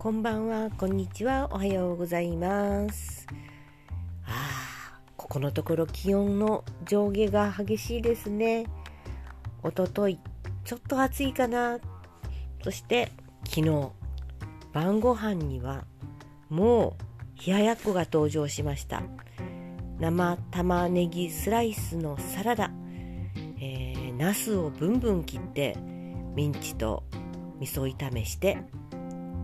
こんばんは、こんにちは、おはようございます。ああ、ここのところ気温の上下が激しいですね。おととい、ちょっと暑いかな。そして、昨日、晩ご飯には、もう、冷ややっこが登場しました。生玉ねぎスライスのサラダ、えー、ナスをブンブン切って、ミンチと味噌炒めして、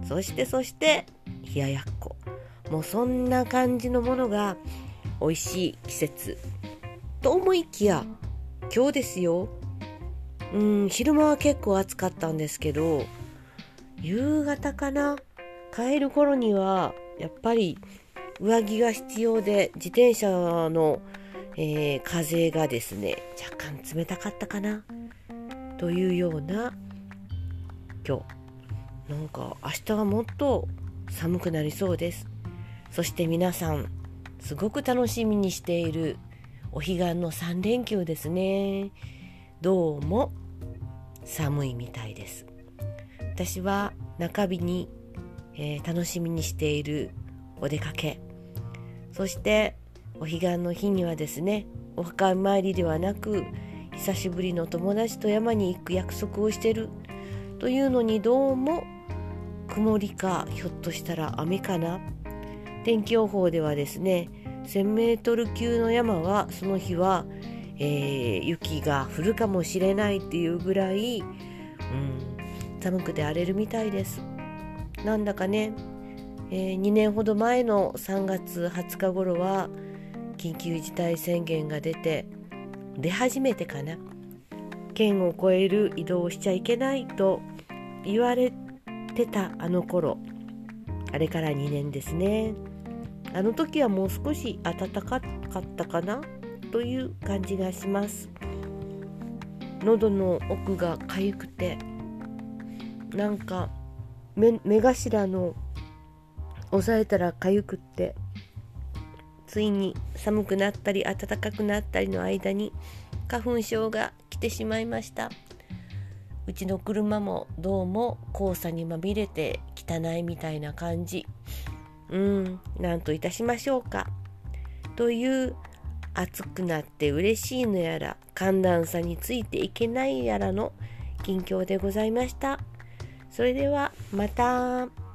そしてそして冷ややっこ。もうそんな感じのものが美味しい季節。と思いきや今日ですよ。うん昼間は結構暑かったんですけど夕方かな？帰る頃にはやっぱり上着が必要で自転車の、えー、風がですね若干冷たかったかな？というような今日。なんか明日はもっと寒くなりそうです。そして皆さんすごく楽しみにしているお彼岸の3連休ですね。どうも寒いみたいです。私は中日に、えー、楽しみにしているお出かけ。そしてお彼岸の日にはですねお墓参りではなく久しぶりの友達と山に行く約束をしてる。というのにどうも曇りかひょっとしたら雨かな。天気予報ではですね 1000m 級の山はその日は、えー、雪が降るかもしれないっていうぐらい、うん、寒くて荒れるみたいです。なんだかね、えー、2年ほど前の3月20日頃は緊急事態宣言が出て出始めてかな。県を越える移動をしちゃいけないと言われてたあの頃。あれから2年ですね。あの時はもう少し暖かかったかな？という感じがします。喉の奥が痒くて。なんか目目頭の押さえたら痒くって。ついに寒くなったり暖かくなったりの間に花粉症が来てしまいました。うちの車もどうも黄砂にまみれて汚いみたいな感じ。うんなんといたしましょうか。という暑くなって嬉しいのやら寒暖差についていけないやらの近況でございました。それではまた。